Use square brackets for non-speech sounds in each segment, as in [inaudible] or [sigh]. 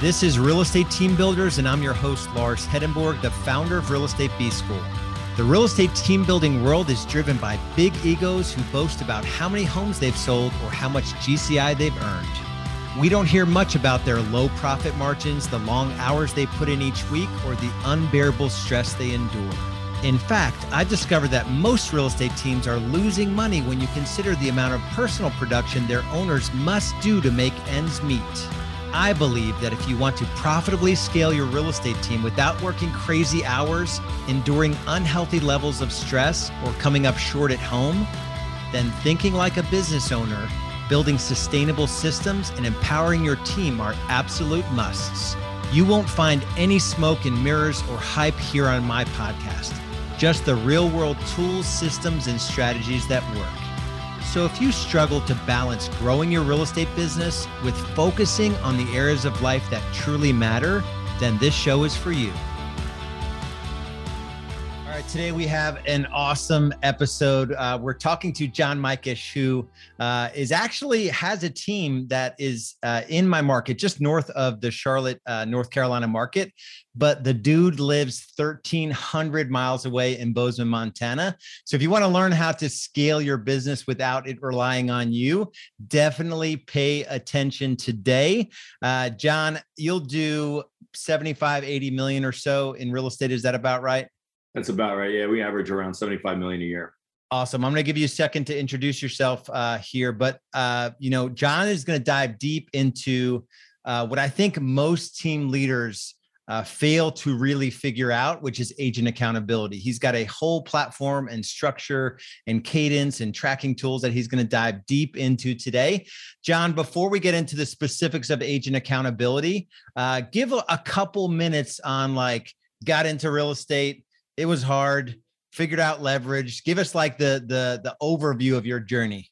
This is Real Estate Team Builders, and I'm your host, Lars Hedenborg, the founder of Real Estate B School. The real estate team building world is driven by big egos who boast about how many homes they've sold or how much GCI they've earned. We don't hear much about their low profit margins, the long hours they put in each week, or the unbearable stress they endure. In fact, I've discovered that most real estate teams are losing money when you consider the amount of personal production their owners must do to make ends meet. I believe that if you want to profitably scale your real estate team without working crazy hours, enduring unhealthy levels of stress, or coming up short at home, then thinking like a business owner, building sustainable systems, and empowering your team are absolute musts. You won't find any smoke and mirrors or hype here on my podcast, just the real world tools, systems, and strategies that work. So, if you struggle to balance growing your real estate business with focusing on the areas of life that truly matter, then this show is for you. Today we have an awesome episode. Uh, we're talking to John Mikesh, who uh, is actually has a team that is uh, in my market, just north of the Charlotte, uh, North Carolina market but the dude lives 1300 miles away in Bozeman, Montana. So if you want to learn how to scale your business without it relying on you, definitely pay attention today. Uh, John, you'll do 75, 80 million or so in real estate. Is that about right? That's about right. Yeah, we average around 75 million a year. Awesome. I'm going to give you a second to introduce yourself uh, here, but uh, you know, John is going to dive deep into uh, what I think most team leaders uh, fail to really figure out, which is agent accountability. He's got a whole platform and structure and cadence and tracking tools that he's going to dive deep into today. John, before we get into the specifics of agent accountability, uh, give a, a couple minutes on like got into real estate. It was hard. Figured out leverage. Give us like the the the overview of your journey.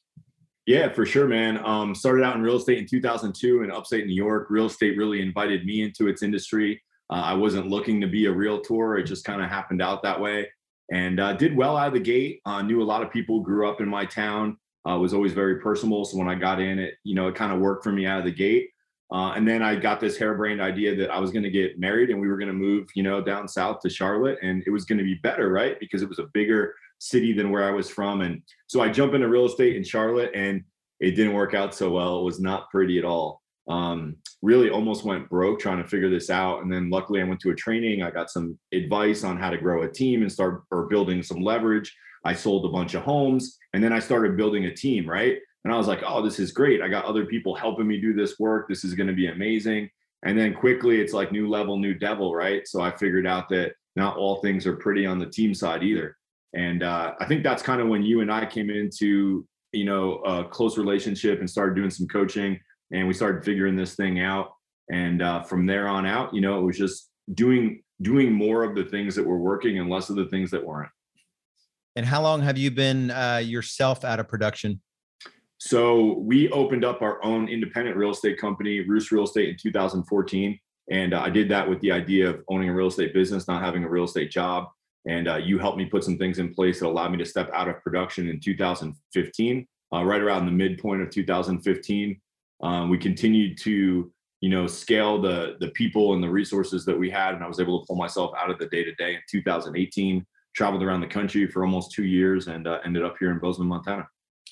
Yeah, for sure, man. Um, started out in real estate in 2002 in upstate New York. Real estate really invited me into its industry. Uh, I wasn't looking to be a realtor. It just kind of happened out that way and uh, did well out of the gate. Uh, knew a lot of people, grew up in my town, uh, was always very personable. So when I got in it, you know, it kind of worked for me out of the gate. Uh, and then I got this harebrained idea that I was going to get married and we were going to move, you know, down south to Charlotte and it was going to be better, right? Because it was a bigger city than where I was from. And so I jump into real estate in Charlotte and it didn't work out so well. It was not pretty at all um, really almost went broke trying to figure this out. And then luckily I went to a training. I got some advice on how to grow a team and start or building some leverage. I sold a bunch of homes and then I started building a team, right? And I was like, oh, this is great. I got other people helping me do this work. This is going to be amazing. And then quickly it's like new level, new devil, right? So I figured out that not all things are pretty on the team side either. And uh, I think that's kind of when you and I came into, you know, a close relationship and started doing some coaching and we started figuring this thing out. And uh, from there on out, you know, it was just doing doing more of the things that were working and less of the things that weren't. And how long have you been uh, yourself out of production? So we opened up our own independent real estate company, Roost Real Estate, in 2014, and uh, I did that with the idea of owning a real estate business, not having a real estate job. And uh, you helped me put some things in place that allowed me to step out of production in 2015, uh, right around the midpoint of 2015. Um, we continued to, you know, scale the the people and the resources that we had, and I was able to pull myself out of the day to day in 2018. Traveled around the country for almost two years, and uh, ended up here in Bozeman, Montana.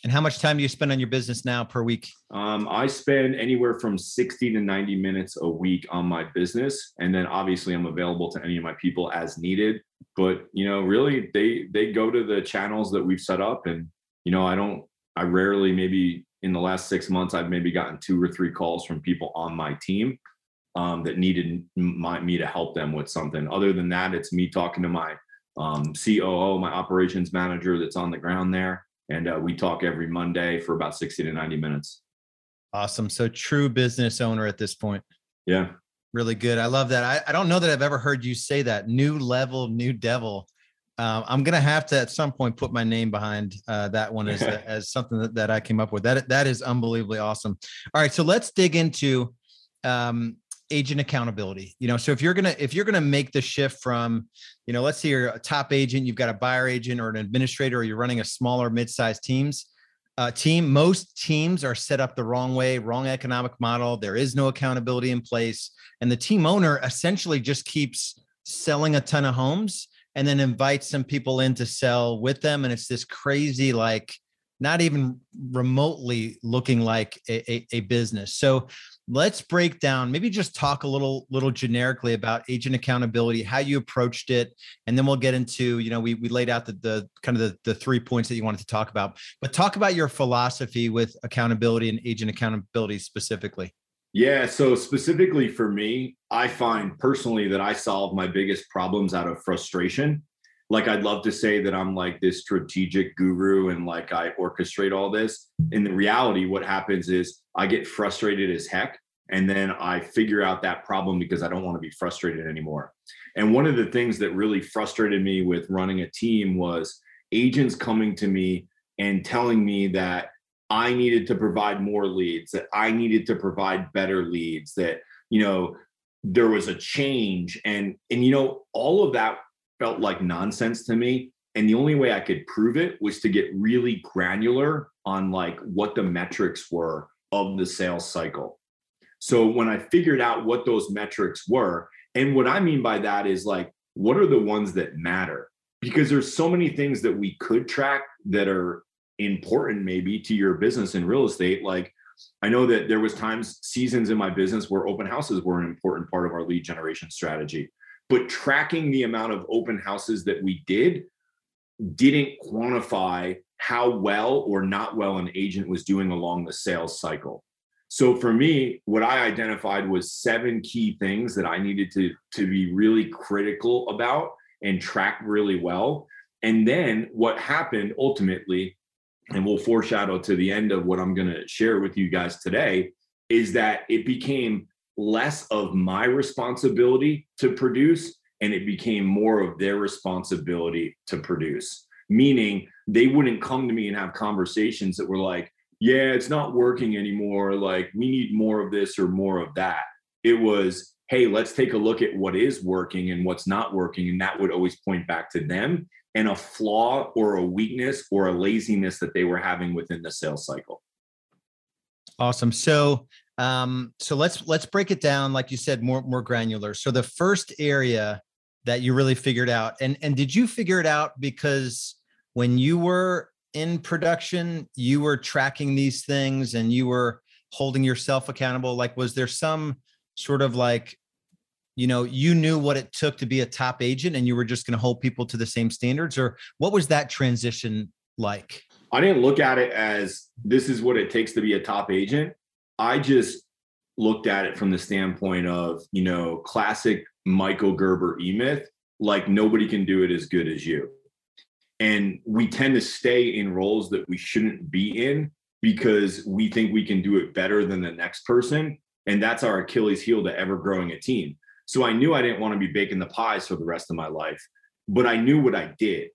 And how much time do you spend on your business now per week? Um, I spend anywhere from 60 to 90 minutes a week on my business. And then obviously I'm available to any of my people as needed. But you know, really they they go to the channels that we've set up. And, you know, I don't I rarely maybe in the last six months, I've maybe gotten two or three calls from people on my team um, that needed my, me to help them with something. Other than that, it's me talking to my um, COO, my operations manager that's on the ground there. And uh, we talk every Monday for about 60 to 90 minutes. Awesome. So, true business owner at this point. Yeah. Really good. I love that. I, I don't know that I've ever heard you say that new level, new devil. Uh, I'm gonna have to at some point put my name behind uh, that one as [laughs] as something that, that I came up with. That that is unbelievably awesome. All right, so let's dig into um, agent accountability. You know, so if you're gonna if you're gonna make the shift from, you know, let's say you're a top agent, you've got a buyer agent or an administrator, or you're running a smaller mid-sized teams. uh, team. Most teams are set up the wrong way, wrong economic model. There is no accountability in place. And the team owner essentially just keeps selling a ton of homes and then invites some people in to sell with them. And it's this crazy, like, not even remotely looking like a, a, a business. So let's break down maybe just talk a little little generically about agent accountability how you approached it and then we'll get into you know we, we laid out the, the kind of the, the three points that you wanted to talk about. But talk about your philosophy with accountability and agent accountability specifically. Yeah so specifically for me i find personally that i solve my biggest problems out of frustration like I'd love to say that I'm like this strategic guru and like I orchestrate all this. In the reality, what happens is I get frustrated as heck. And then I figure out that problem because I don't want to be frustrated anymore. And one of the things that really frustrated me with running a team was agents coming to me and telling me that I needed to provide more leads, that I needed to provide better leads, that, you know, there was a change and and you know all of that felt like nonsense to me. And the only way I could prove it was to get really granular on like what the metrics were of the sales cycle. So when I figured out what those metrics were, and what I mean by that is like, what are the ones that matter? Because there's so many things that we could track that are important maybe to your business in real estate. Like I know that there was times seasons in my business where open houses were an important part of our lead generation strategy but tracking the amount of open houses that we did didn't quantify how well or not well an agent was doing along the sales cycle. So for me, what I identified was seven key things that I needed to, to be really critical about and track really well. And then what happened ultimately, and we'll foreshadow to the end of what I'm going to share with you guys today, is that it became less of my responsibility to produce and it became more of their responsibility to produce. Meaning they wouldn't come to me and have conversations that were like yeah it's not working anymore. Like we need more of this or more of that. It was hey let's take a look at what is working and what's not working and that would always point back to them and a flaw or a weakness or a laziness that they were having within the sales cycle. Awesome. So um, so let's let's break it down, like you said, more more granular. So the first area that you really figured out, and and did you figure it out because when you were in production, you were tracking these things and you were holding yourself accountable? Like, was there some sort of like you know you knew what it took to be a top agent and you were just going to hold people to the same standards or what was that transition like i didn't look at it as this is what it takes to be a top agent I just looked at it from the standpoint of, you know, classic Michael Gerber E myth, like nobody can do it as good as you. And we tend to stay in roles that we shouldn't be in because we think we can do it better than the next person. And that's our Achilles heel to ever growing a team. So I knew I didn't want to be baking the pies for the rest of my life, but I knew what I did.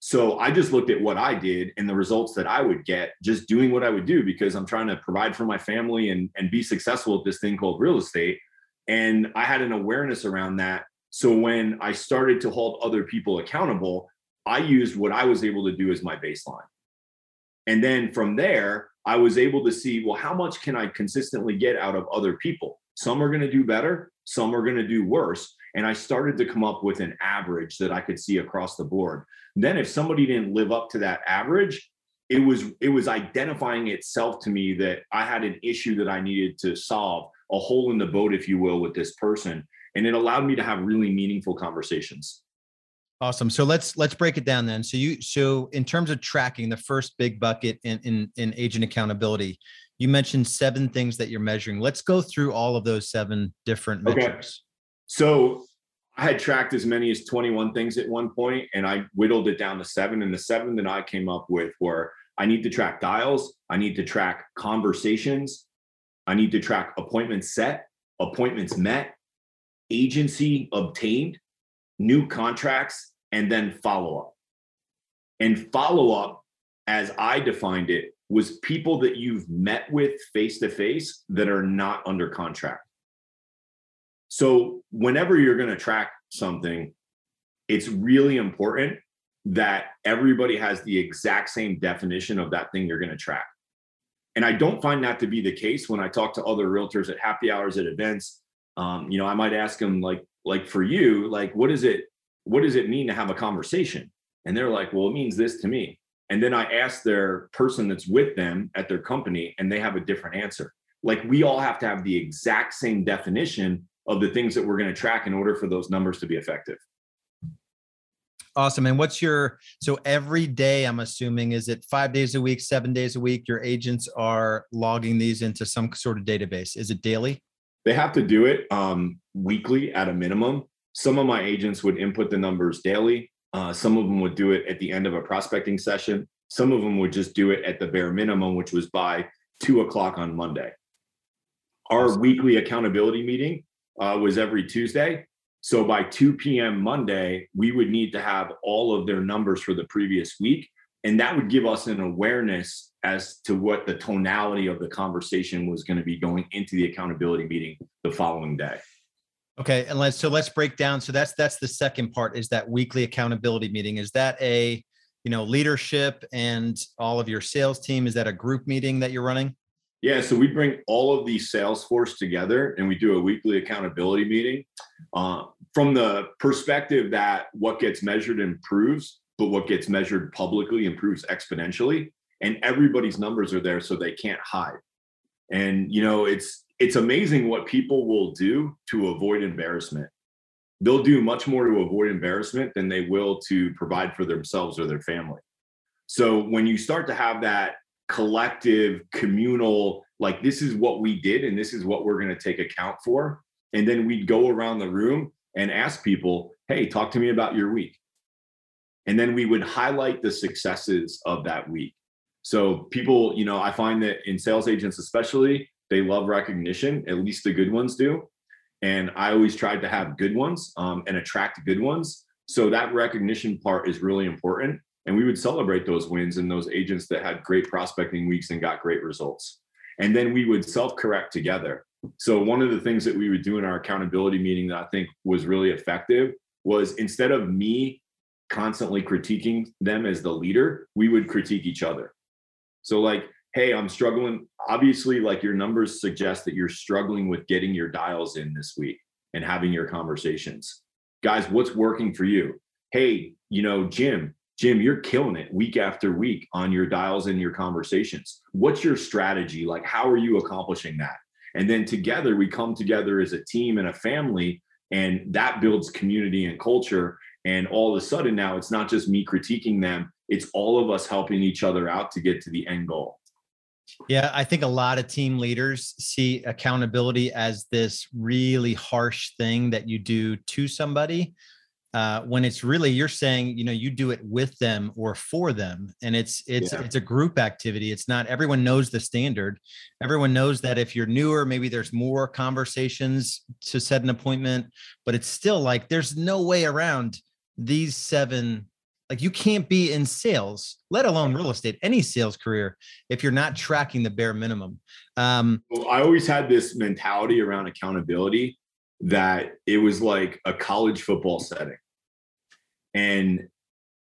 So I just looked at what I did and the results that I would get just doing what I would do because I'm trying to provide for my family and, and be successful at this thing called real estate. And I had an awareness around that. So when I started to hold other people accountable, I used what I was able to do as my baseline. And then from there, I was able to see, well, how much can I consistently get out of other people? Some are going to do better, some are going to do worse. And I started to come up with an average that I could see across the board. Then if somebody didn't live up to that average, it was it was identifying itself to me that I had an issue that I needed to solve, a hole in the boat, if you will, with this person. And it allowed me to have really meaningful conversations. Awesome. So let's let's break it down then. So you so in terms of tracking the first big bucket in in, in agent accountability, you mentioned seven things that you're measuring. Let's go through all of those seven different metrics. So I had tracked as many as 21 things at one point, and I whittled it down to seven. And the seven that I came up with were I need to track dials, I need to track conversations, I need to track appointments set, appointments met, agency obtained, new contracts, and then follow up. And follow up, as I defined it, was people that you've met with face to face that are not under contract. So whenever you're going to track something, it's really important that everybody has the exact same definition of that thing you're going to track. And I don't find that to be the case when I talk to other realtors at happy hours at events. Um, you know, I might ask them like, like for you, like, what is it? What does it mean to have a conversation? And they're like, well, it means this to me. And then I ask their person that's with them at their company, and they have a different answer. Like we all have to have the exact same definition of the things that we're going to track in order for those numbers to be effective. Awesome. And what's your so every day? I'm assuming is it five days a week, seven days a week? Your agents are logging these into some sort of database. Is it daily? They have to do it um, weekly at a minimum. Some of my agents would input the numbers daily. Uh, some of them would do it at the end of a prospecting session. Some of them would just do it at the bare minimum, which was by two o'clock on Monday. Our weekly accountability meeting uh, was every Tuesday. So by 2 p.m. Monday, we would need to have all of their numbers for the previous week. And that would give us an awareness as to what the tonality of the conversation was going to be going into the accountability meeting the following day. Okay, and let's so let's break down. So that's that's the second part is that weekly accountability meeting. Is that a you know leadership and all of your sales team? Is that a group meeting that you're running? Yeah, so we bring all of these sales force together and we do a weekly accountability meeting uh, from the perspective that what gets measured improves, but what gets measured publicly improves exponentially. And everybody's numbers are there so they can't hide. And you know, it's it's amazing what people will do to avoid embarrassment. They'll do much more to avoid embarrassment than they will to provide for themselves or their family. So when you start to have that collective, communal, like this is what we did and this is what we're going to take account for. And then we'd go around the room and ask people, hey, talk to me about your week. And then we would highlight the successes of that week. So people, you know, I find that in sales agents, especially, they love recognition, at least the good ones do. And I always tried to have good ones um, and attract good ones. So that recognition part is really important and we would celebrate those wins and those agents that had great prospecting weeks and got great results. And then we would self-correct together. So one of the things that we would do in our accountability meeting that i think was really effective was instead of me constantly critiquing them as the leader we would critique each other. So like hey i'm struggling. Obviously like your numbers suggest that you're struggling with getting your dials in this week and having your conversations. Guys what's working for you? Hey you know jim Jim, you're killing it week after week on your dials and your conversations. What's your strategy? Like, how are you accomplishing that? And then together, we come together as a team and a family, and that builds community and culture. And all of a sudden, now it's not just me critiquing them, it's all of us helping each other out to get to the end goal. Yeah, I think a lot of team leaders see accountability as this really harsh thing that you do to somebody uh, when it's really you're saying you know you do it with them or for them and it's it's yeah. it's a group activity. It's not everyone knows the standard. Everyone knows that if you're newer maybe there's more conversations to set an appointment but it's still like there's no way around these seven like you can't be in sales let alone real estate any sales career if you're not tracking the bare minimum. Um, well, i always had this mentality around accountability that it was like a college football setting. And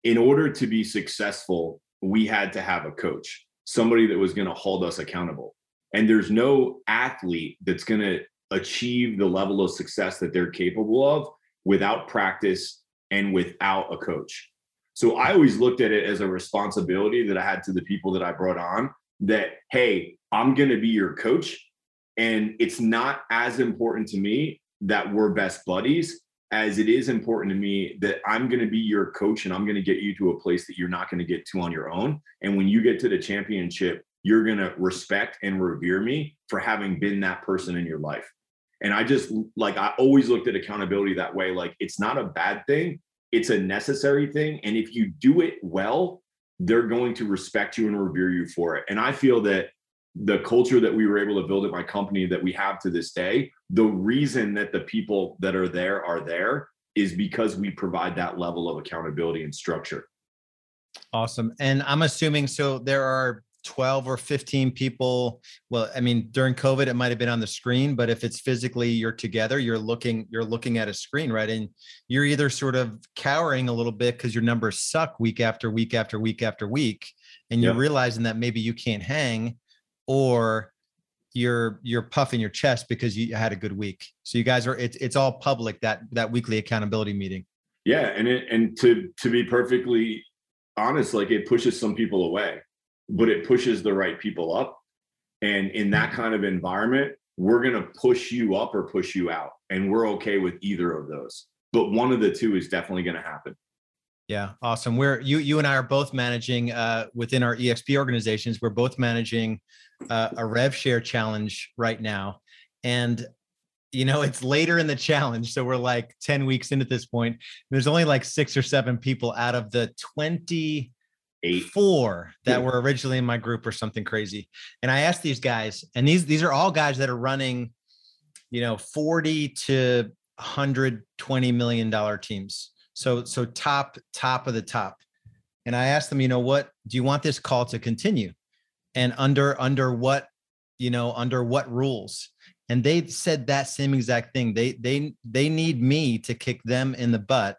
in order to be successful, we had to have a coach, somebody that was going to hold us accountable. And there's no athlete that's going to achieve the level of success that they're capable of without practice and without a coach. So I always looked at it as a responsibility that I had to the people that I brought on that, hey, I'm going to be your coach. And it's not as important to me that we're best buddies as it is important to me that I'm going to be your coach and I'm going to get you to a place that you're not going to get to on your own. And when you get to the championship, you're going to respect and revere me for having been that person in your life. And I just like, I always looked at accountability that way. Like, it's not a bad thing, it's a necessary thing. And if you do it well, they're going to respect you and revere you for it. And I feel that the culture that we were able to build at my company that we have to this day, the reason that the people that are there are there is because we provide that level of accountability and structure. Awesome. And I'm assuming so there are 12 or 15 people well i mean during covid it might have been on the screen but if it's physically you're together you're looking you're looking at a screen right and you're either sort of cowering a little bit because your numbers suck week after week after week after week and you're realizing that maybe you can't hang or you're you're puffing your chest because you had a good week so you guys are it's it's all public that that weekly accountability meeting yeah and it and to to be perfectly honest like it pushes some people away but it pushes the right people up. And in that kind of environment, we're going to push you up or push you out. And we're okay with either of those. But one of the two is definitely going to happen. Yeah, awesome. We're you you and I are both managing uh, within our EXP organizations. We're both managing uh, a rev share challenge right now, and you know it's later in the challenge, so we're like ten weeks into this point. There's only like six or seven people out of the twenty eight. four that yeah. were originally in my group or something crazy. And i asked these guys and these these are all guys that are running you know 40 to 120 million dollar teams. So so top top of the top. And i asked them you know what? Do you want this call to continue and under under what you know under what rules and they said that same exact thing. They they they need me to kick them in the butt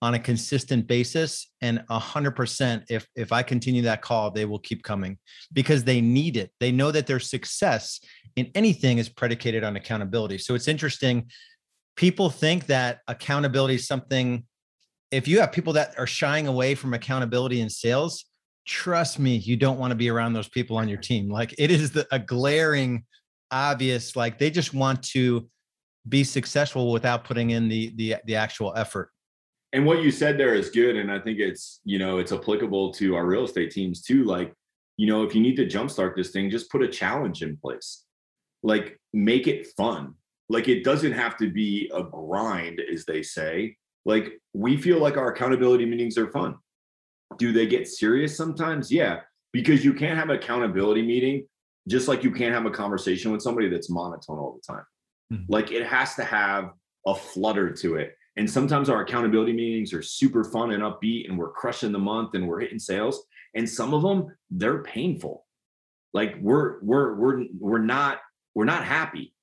on a consistent basis and 100% if if i continue that call they will keep coming because they need it. They know that their success in anything is predicated on accountability. So it's interesting. People think that accountability is something if you have people that are shying away from accountability in sales trust me you don't want to be around those people on your team. Like it is the, a glaring obvious like they just want to be successful without putting in the the the actual effort. And what you said there is good and i think it's you know it's applicable to our real estate teams too like you know if you need to jumpstart this thing just put a challenge in place. Like make it fun. Like it doesn't have to be a grind as they say. Like we feel like our accountability meetings are fun do they get serious sometimes yeah because you can't have an accountability meeting just like you can't have a conversation with somebody that's monotone all the time mm-hmm. like it has to have a flutter to it and sometimes our accountability meetings are super fun and upbeat, and we're crushing the month and we're hitting sales. And some of them, they're painful. Like we're we're we're we're not we're not happy,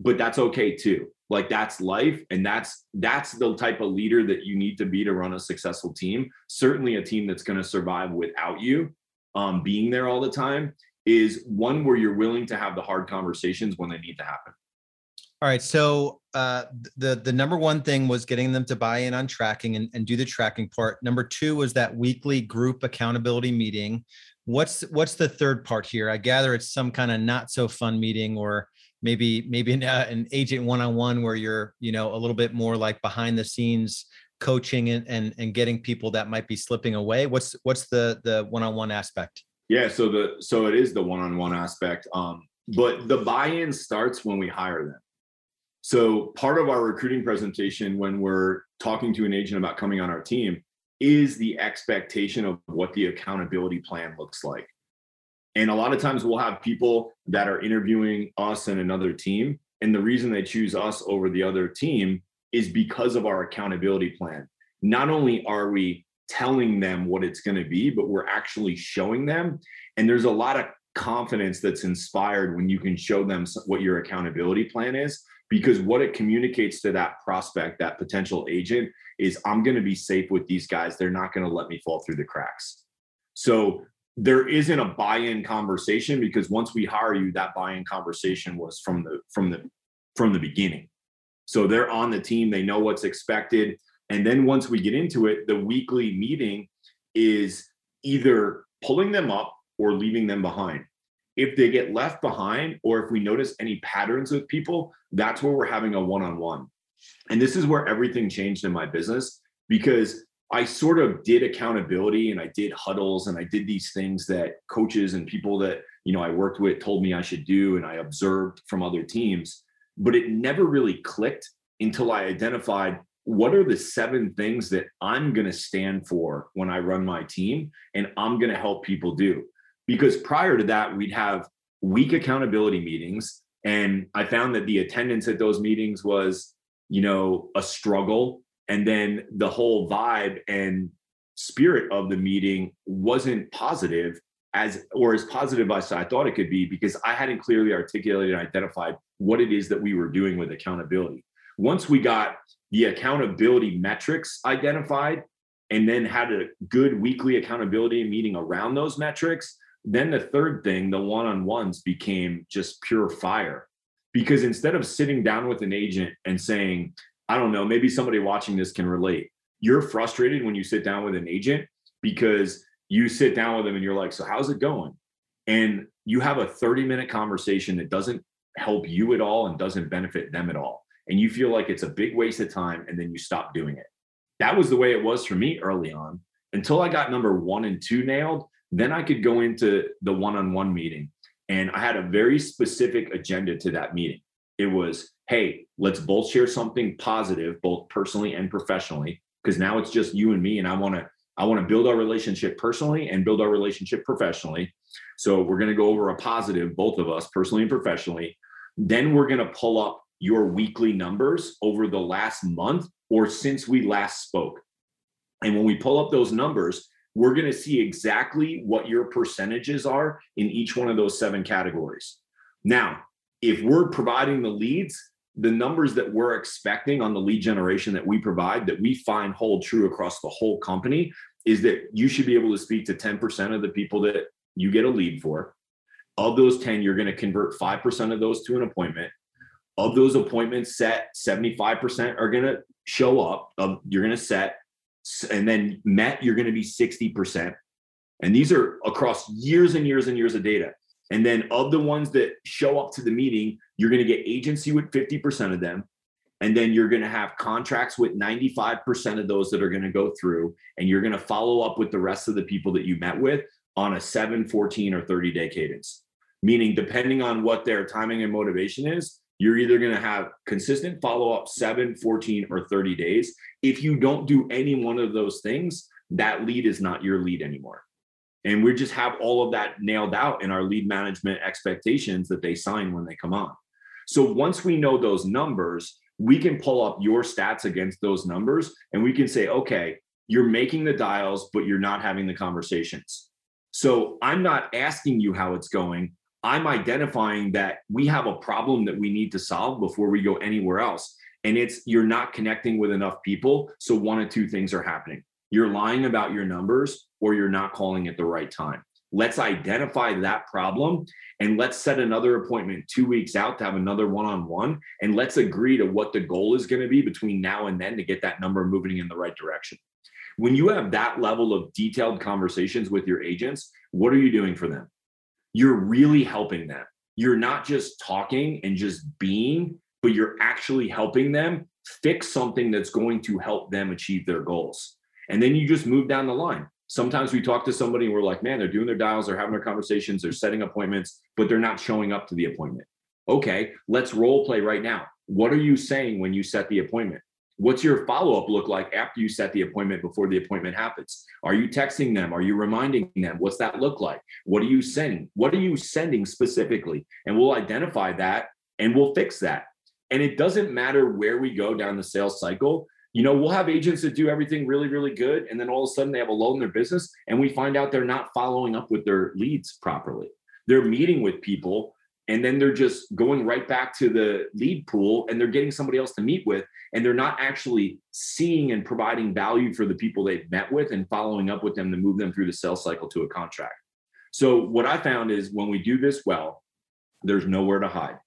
but that's okay too. Like that's life, and that's that's the type of leader that you need to be to run a successful team. Certainly, a team that's going to survive without you um, being there all the time is one where you're willing to have the hard conversations when they need to happen. All right. So uh, the the number one thing was getting them to buy in on tracking and, and do the tracking part. Number two was that weekly group accountability meeting. What's what's the third part here? I gather it's some kind of not so fun meeting, or maybe maybe an, uh, an agent one on one where you're you know a little bit more like behind the scenes coaching and, and and getting people that might be slipping away. What's what's the the one on one aspect? Yeah. So the so it is the one on one aspect. Um, but the buy in starts when we hire them so part of our recruiting presentation when we're talking to an agent about coming on our team is the expectation of what the accountability plan looks like. And a lot of times we'll have people that are interviewing us and another team. And the reason they choose us over the other team is because of our accountability plan. Not only are we telling them what it's going to be, but we're actually showing them. And there's a lot of confidence that's inspired when you can show them what your accountability plan is because what it communicates to that prospect, that potential agent, is I'm going to be safe with these guys. They're not going to let me fall through the cracks. So there isn't a buy-in conversation because once we hire you, that buy-in conversation was from the from the from the beginning. So they're on the team, they know what's expected. And then once we get into it, the weekly meeting is either pulling them up or leaving them behind if they get left behind or if we notice any patterns with people, that's where we're having a one on one. And this is where everything changed in my business because I sort of did accountability and I did huddles and I did these things that coaches and people that, you know, I worked with told me I should do and I observed from other teams, but it never really clicked until I identified what are the seven things that I'm going to stand for when I run my team and I'm going to help people do. Because prior to that we'd have week accountability meetings and i found that the attendance at those meetings was you know a struggle and then the whole vibe and spirit of the meeting wasn't positive as or as positive as I thought it could be because I hadn't clearly articulated and identified what it is that we were doing with accountability. Once we got the accountability metrics identified and then had a good weekly accountability meeting around those metrics, then the third thing, the one-on-ones became just pure fire. Because instead of sitting down with an agent and saying, I don't know, maybe somebody watching this can relate. You're frustrated when you sit down with an agent because you sit down with them and you're like, so how's it going? And you have a 30 minute conversation that doesn't help you at all and doesn't benefit them at all. And you feel like it's a big waste of time and then you stop doing it. That was the way it was for me early on until I got number one and two nailed. Then I could go into the one on one meeting. And I had a very specific agenda to that meeting. It was, hey, let's both share something positive, both personally and professionally, because now it's just you and me. And I want to I want to build our relationship personally and build our relationship professionally. So we're going to go over a positive, both of us, personally and professionally. Then we're going to pull up your weekly numbers over the last month or since we last spoke. And when we pull up those numbers, we're going to see exactly what your percentages are in each one of those seven categories. Now, if we're providing the leads, the numbers that we're expecting on the lead generation that we provide that we find hold true across the whole company is that you should be able to speak to 10% of the people that you get a lead for. Of those 10, you're going to convert 5% of those to an appointment. Of those appointments set, 75% are going to show up. Um, you're going to set, and then met, you're going to be 60%. And these are across years and years and years of data. And then of the ones that show up to the meeting, you're going to get agency with 50% of them. And then you're going to have contracts with 95% of those that are going to go through. And you're going to follow up with the rest of the people that you met with on a 7, 14, or 30 day cadence. Meaning, depending on what their timing and motivation is, you're either going to have consistent follow up 7, 14, or 30 days. If you don't do any one of those things, that lead is not your lead anymore. And we just have all of that nailed out in our lead management expectations that they sign when they come on. So once we know those numbers, we can pull up your stats against those numbers and we can say, okay, you're making the dials, but you're not having the conversations. So I'm not asking you how it's going. I'm identifying that we have a problem that we need to solve before we go anywhere else. And it's you're not connecting with enough people. So one of two things are happening you're lying about your numbers or you're not calling at the right time. Let's identify that problem and let's set another appointment two weeks out to have another one on one. And let's agree to what the goal is going to be between now and then to get that number moving in the right direction. When you have that level of detailed conversations with your agents, what are you doing for them? You're really helping them. You're not just talking and just being, but you're actually helping them fix something that's going to help them achieve their goals. And then you just move down the line. Sometimes we talk to somebody and we're like, man, they're doing their dials, they're having their conversations, they're setting appointments, but they're not showing up to the appointment. Okay, let's role play right now. What are you saying when you set the appointment? What's your follow up look like after you set the appointment before the appointment happens? Are you texting them? Are you reminding them? What's that look like? What are you sending? What are you sending specifically? And we'll identify that and we'll fix that. And it doesn't matter where we go down the sales cycle you know, we'll have agents that do everything really, really good. And then all of a sudden they have a low in their business and we find out they're not following up with their leads properly. They're meeting with people and then they're just going right back to the lead pool and they're getting somebody else to meet with and they're not actually seeing and providing value for the people they've met with and following up with them to move them through the sales cycle to a contract. So what I found is when we do this well, there's nowhere to hide.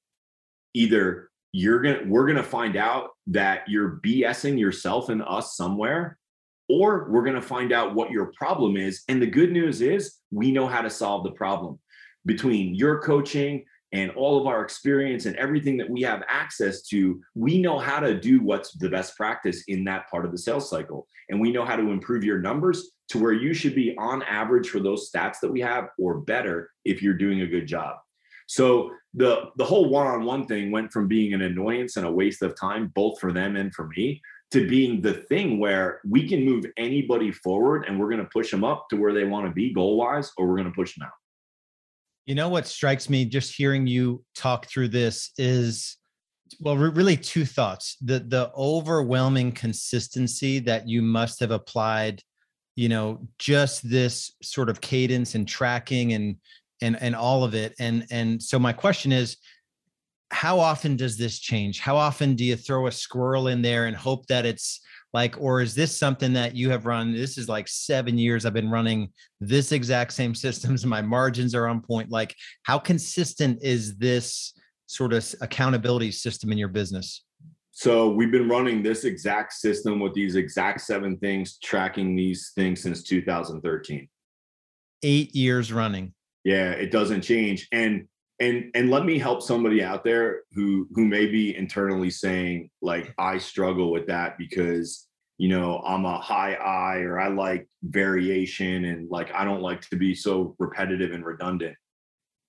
Either you're gonna we're gonna find out that you're BSing yourself and us somewhere, or we're gonna find out what your problem is. And the good news is we know how to solve the problem between your coaching and all of our experience and everything that we have access to, we know how to do what's the best practice in that part of the sales cycle. And we know how to improve your numbers to where you should be on average for those stats that we have or better if you're doing a good job. So the the whole one-on-one thing went from being an annoyance and a waste of time both for them and for me to being the thing where we can move anybody forward and we're going to push them up to where they want to be goal wise or we're going to push them out. You know what strikes me just hearing you talk through this is well really two thoughts. The the overwhelming consistency that you must have applied you know just this sort of cadence and tracking and and and all of it and and so my question is how often does this change? How often do you throw a squirrel in there and hope that it's like or is this something that you have run? This is like 7 years I've been running this exact same [laughs] systems. My margins are on point. Like how consistent is this sort of accountability system in your business? So we've been running this exact system with these exact seven things tracking these things since 2013 8 years running yeah it doesn't change. And and and let me help somebody out there who who may be internally saying like i struggle with that because you know i'm a high i or i like variation and like i don't like to be so repetitive and redundant.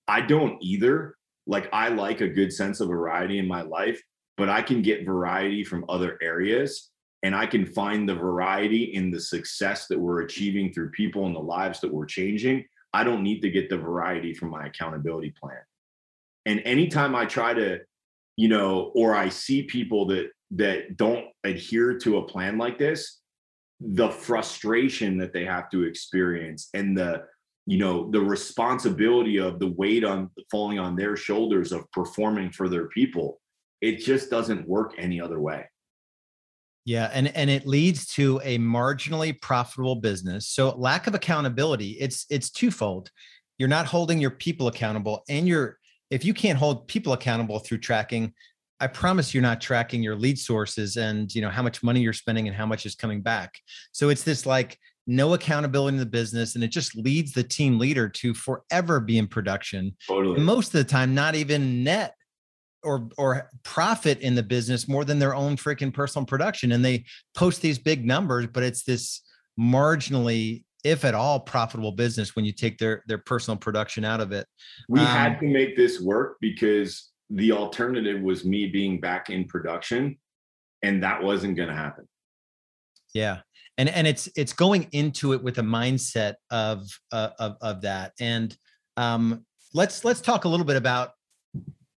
I don't either. Like i like a good sense of variety in my life but i can get variety from other areas and i can find the variety in the success that we're achieving through people and the lives that we're changing i don't need to get the variety from my accountability plan. And anytime I try to, you know, or I see people that that don't adhere to a plan like this, the frustration that they have to experience and the you know the responsibility of the weight on falling on their shoulders of performing for their people it just doesn't work any other way yeah and and it leads to a marginally profitable business so lack of accountability it's it's twofold you're not holding your people accountable and you're if you can't hold people accountable through tracking i promise you're not tracking your lead sources and you know how much money you're spending and how much is coming back so it's this like no accountability in the business and it just leads the team leader to forever be in production totally. most of the time not even net or or profit in the business more than their own freaking personal production. And they post these big numbers but it's this marginally if at all profitable business when you take their their personal production out of it. We um, had to make this work because the alternative was me being back in production and that wasn't going to happen. Yeah. And and it's it's going into it with a mindset of uh, of of that. And um let's let's talk a little bit about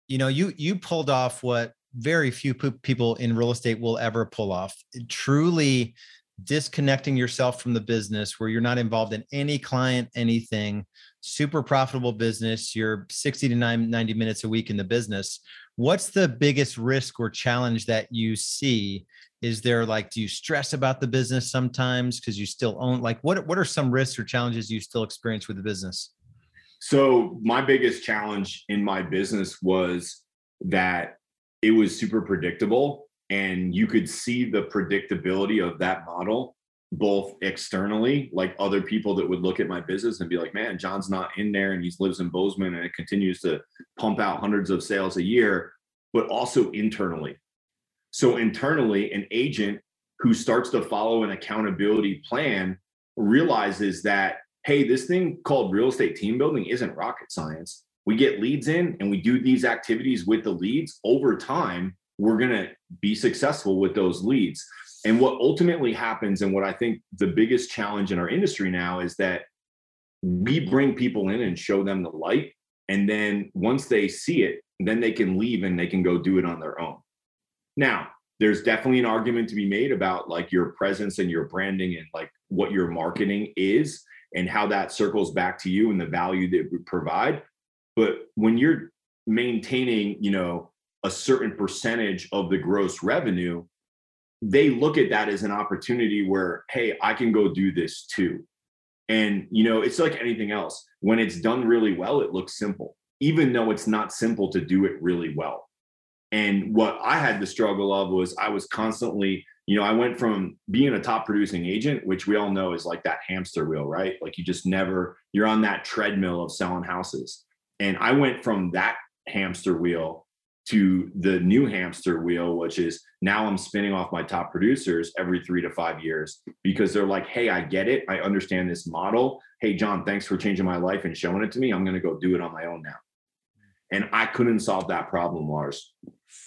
you know you you pulled off what very few people in real estate will ever pull off eh, truly disconnecting yourself from the business where you're not involved in any client anything super profitable business you're 60 to 90 minutes a week in the business. What's the biggest risk or challenge that you see? Is there like do you stress about the business sometimes because you still own like what what are some risks or challenges you still experience with the business so my biggest challenge in my business was that it was super predictable and you could see the predictability of that model both externally like other people that would look at my business and be like man john's not in there and he lives in bozeman and it continues to pump out hundreds of sales a year but also internally. So internally an agent who starts to follow an accountability plan realizes that hey this thing called real estate team building isn't rocket science we get leads in and we do these activities with the leads over time we're going to be successful with those leads. And what ultimately happens, and what I think the biggest challenge in our industry now is that we bring people in and show them the light. And then once they see it, then they can leave and they can go do it on their own. Now, there's definitely an argument to be made about like your presence and your branding and like what your marketing is and how that circles back to you and the value that we provide. But when you're maintaining, you know, a certain percentage of the gross revenue, they look at that as an opportunity where, hey, I can go do this too. And, you know, it's like anything else. When it's done really well, it looks simple, even though it's not simple to do it really well. And what I had the struggle of was I was constantly, you know, I went from being a top producing agent, which we all know is like that hamster wheel, right? Like you just never, you're on that treadmill of selling houses. And I went from that hamster wheel to the new hamster wheel, which is now I'm spinning off my top producers every three to five years because they're like, hey, I get it. I understand this model. Hey, John, thanks for changing my life and showing it to me. I'm going to go do it on my own now. And I couldn't solve that problem, Lars.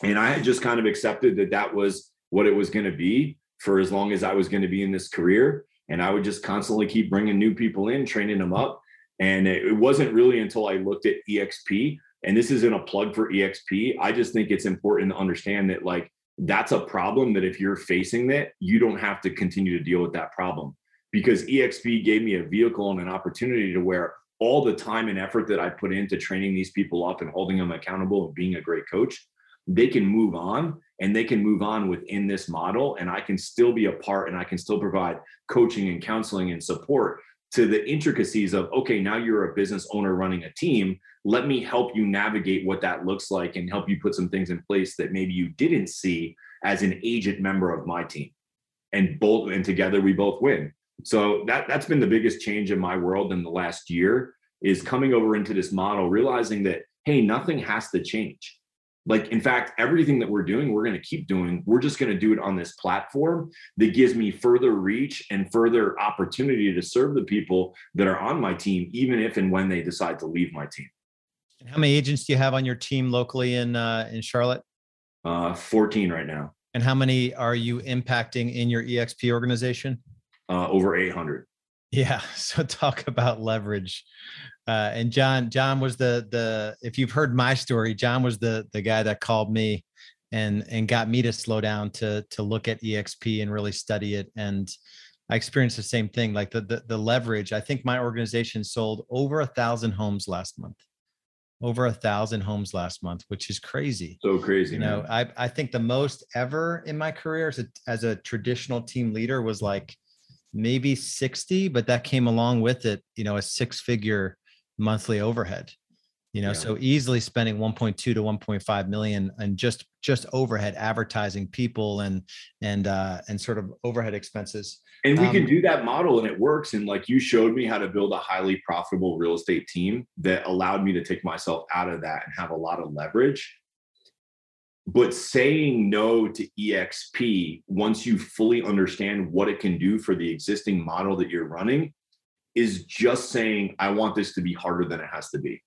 And I had just kind of accepted that that was what it was going to be for as long as I was going to be in this career. And I would just constantly keep bringing new people in, training them up. And it wasn't really until I looked at EXP and this isn't a plug for exp i just think it's important to understand that like that's a problem that if you're facing that you don't have to continue to deal with that problem because EXP gave me a vehicle and an opportunity to where all the time and effort that I put into training these people up and holding them accountable and being a great coach, they can move on and they can move on within this model. And I can still be a part and I can still provide coaching and counseling and support to the intricacies of, okay, now you're a business owner running a team. Let me help you navigate what that looks like and help you put some things in place that maybe you didn't see as an agent member of my team. And both and together we both win. So that that's been the biggest change in my world in the last year is coming over into this model, realizing that hey, nothing has to change. Like in fact, everything that we're doing, we're going to keep doing. We're just going to do it on this platform that gives me further reach and further opportunity to serve the people that are on my team, even if and when they decide to leave my team. And how many agents do you have on your team locally in uh, in Charlotte? Uh, 14 right now. And how many are you impacting in your EXP organization? uh, over 800. Yeah. [laughs] So talk about leverage. Uh, and John, John was the the if you've heard my story, John was the the guy that called me and and got me to slow down to to look at EXP and really study it. And I experienced the same thing, like the the, the leverage. I think my organization sold over a thousand homes last month. Over a thousand homes last month, which is crazy. So crazy. You know, I I think the most ever in my career as a as a traditional team leader was like maybe 60, but that came along with it, you know, a six figure monthly overhead. You know, yeah. so easily spending 1.2 to 1.5 million and just just overhead advertising people and and uh and sort of overhead expenses. And we um, can do that model and it works. And like you showed me how to build a highly profitable real estate team that allowed me to take myself out of that and have a lot of leverage but saying no to exp once you fully understand what it can do for the existing model that you're running is just saying i want this to be harder than it has to be.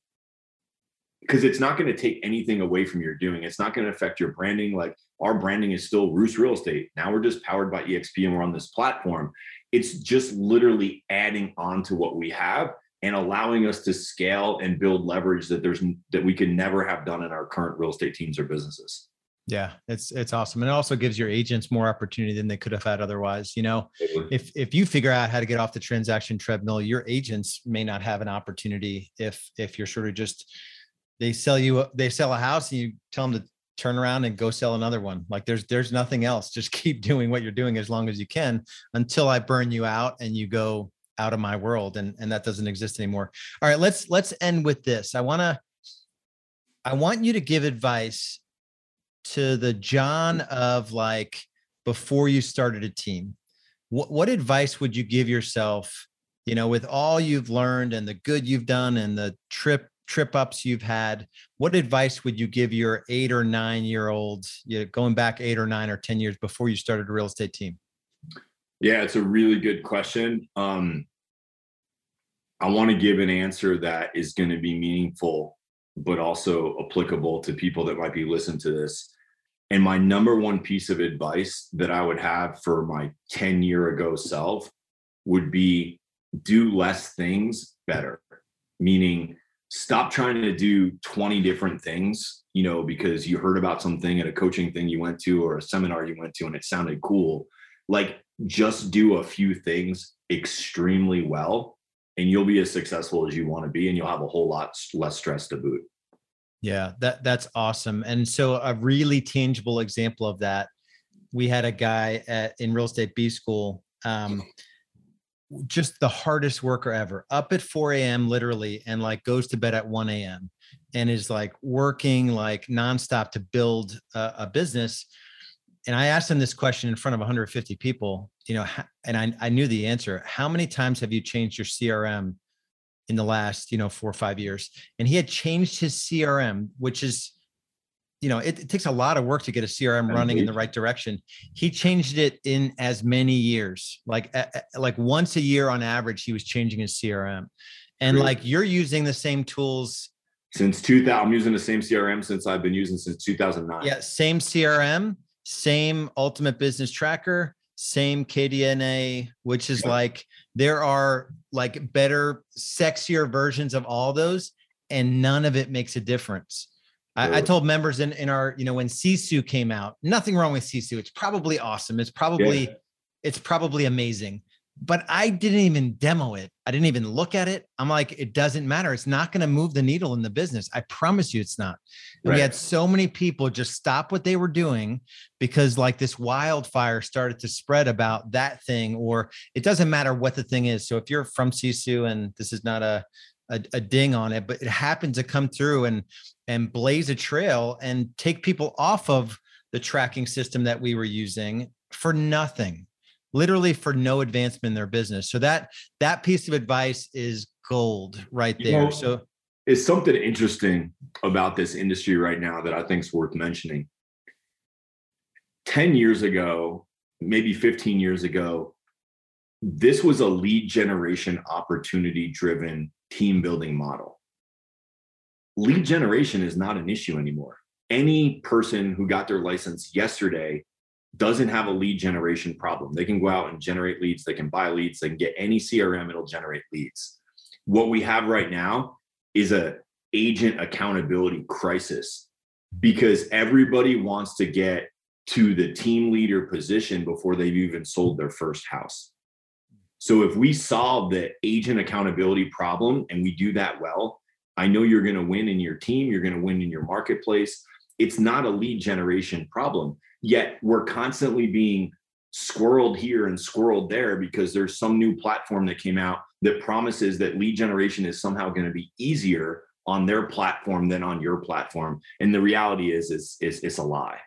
Because it's not going to take anything away from your doing. It's not going to affect your branding. Like our branding is still roost real estate. Now we're just powered by exp and we're on this platform. It's just literally adding on to what we have and allowing us to scale and build leverage that there's that we could never have done in our current real estate teams or businesses yeah, it's it's awesome. And it also gives your agents more opportunity than they could have had otherwise. You know, if if you figure out how to get off the transaction treadmill, your agents may not have an opportunity if if you're sort of just they sell you they sell a house and you tell them to turn around and go sell another one. Like there's there's nothing else. Just [laughs] keep doing what you're doing as long as you can until I burn you out and you go out of my world and and that doesn't exist anymore. All right, let's let's end with this. I want to I want you to give advice to the John of like before you started a team, what, what advice would you give yourself, you know, with all you've learned and the good you've done and the trip trip ups you've had, what advice would you give your eight or nine year olds, you know, going back eight or nine or 10 years before you started a real estate team? Yeah, it's a really good question. Um, I want to give an answer that is going to be meaningful but also applicable to people that might be listening to this. And my number one piece of advice that I would have for my 10 year ago self would be do less things better, meaning stop trying to do 20 different things, you know, because you heard about something at a coaching thing you went to or a seminar you went to and it sounded cool. Like just do a few things extremely well and you'll be as successful as you want to be and you'll have a whole lot less stress to boot yeah that that's awesome and so a really tangible example of that we had a guy at in real estate b school um, just the hardest worker ever up at 4 a.m literally and like goes to bed at 1 a.m and is like working like nonstop to build a, a business and I asked him this question in front of 150 people, you know, and I, I knew the answer. How many times have you changed your CRM in the last, you know, four or five years? And he had changed his CRM, which is, you know, it, it takes a lot of work to get a CRM running in the right direction. He changed it in as many years, like like once a year on average, he was changing his CRM. And like you're using the same tools since 2000. I'm using the same CRM since I've been using since 2009. Yeah, same CRM same ultimate business tracker, same KDNA, which is like there are like better, sexier versions of all those, and none of it makes a difference. I, I, told members in, in our, you know, when Sisu came out, nothing wrong with Sisu. It's probably awesome. It's probably, yeah. it's probably amazing. But I didn't even demo it. I didn't even look at it. I'm like, it doesn't matter. It's not going to move the needle in the business. I promise you it's not. Right. We had so many people just stop what they were doing because like this wildfire started to spread about that thing, or it doesn't matter what the thing is. So if you're from Sisu and this is not a, a, a ding on it, but it happened to come through and and blaze a trail and take people off of the tracking system that we were using for nothing literally for no advancement in their business. So that that piece of advice is gold right there. You know, so it's something interesting about this industry right now that I think is worth mentioning. 10 years ago, maybe 15 years ago, this was a lead generation opportunity driven team building model. Lead generation is not an issue anymore. Any person who got their license yesterday doesn't have a lead generation problem. They can go out and generate leads, they can buy leads, they can get any CRM, it'll generate leads. What we have right now is a agent accountability crisis because everybody wants to get to the team leader position before they've even sold their first house. So if we solve the agent accountability problem and we do that well, I know you're going to win in your team, you're going to win in your marketplace. It's not a lead generation problem Yet we're constantly being squirreled here and squirreled there because there's some new platform that came out that promises that lead generation is somehow going to be easier on their platform than on your platform. And the reality is, is, is it's a lie.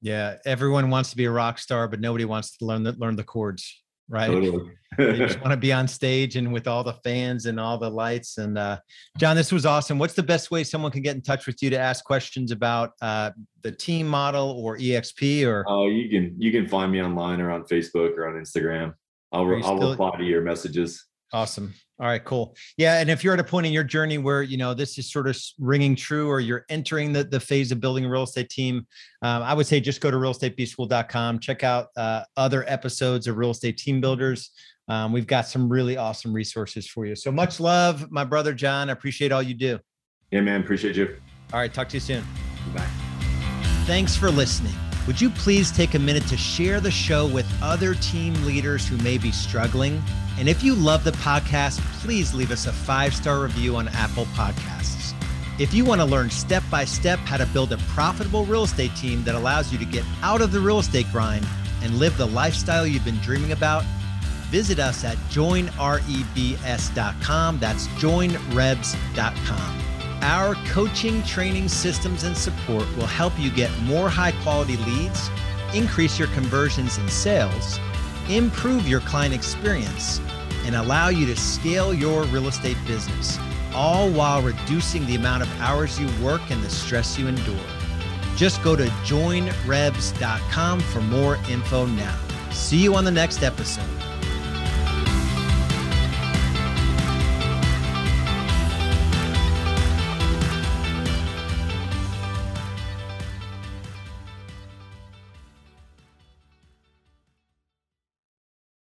Yeah, everyone wants to be a rock star, but nobody wants to learn the, learn the chords right? Totally. you just [laughs] want to be on stage and with all the fans and all the lights. And uh, John, this was awesome. What's the best way someone can get in touch with you to ask questions about uh, the team model or EXP? Or oh, you can you can find me online or on Facebook or on Instagram. I'll I'll still... reply to your messages. Awesome. All right, cool. Yeah, and if you're at a point in your journey where you know this is sort of ringing true, or you're entering the, the phase of building a real estate team, um, I would say just go to realestatebschool.com. Check out uh, other episodes of Real Estate Team Builders. Um, we've got some really awesome resources for you. So much love, my brother John. I appreciate all you do. Yeah, man. Appreciate you. All right, talk to you soon. Bye. Thanks for listening. Would you please take a minute to share the show with other team leaders who may be struggling? And if you love the podcast, please leave us a five star review on Apple Podcasts. If you want to learn step by step how to build a profitable real estate team that allows you to get out of the real estate grind and live the lifestyle you've been dreaming about, visit us at joinrebs.com. That's joinrebs.com. Our coaching, training, systems, and support will help you get more high quality leads, increase your conversions and sales, improve your client experience, and allow you to scale your real estate business, all while reducing the amount of hours you work and the stress you endure. Just go to joinrebs.com for more info now. See you on the next episode.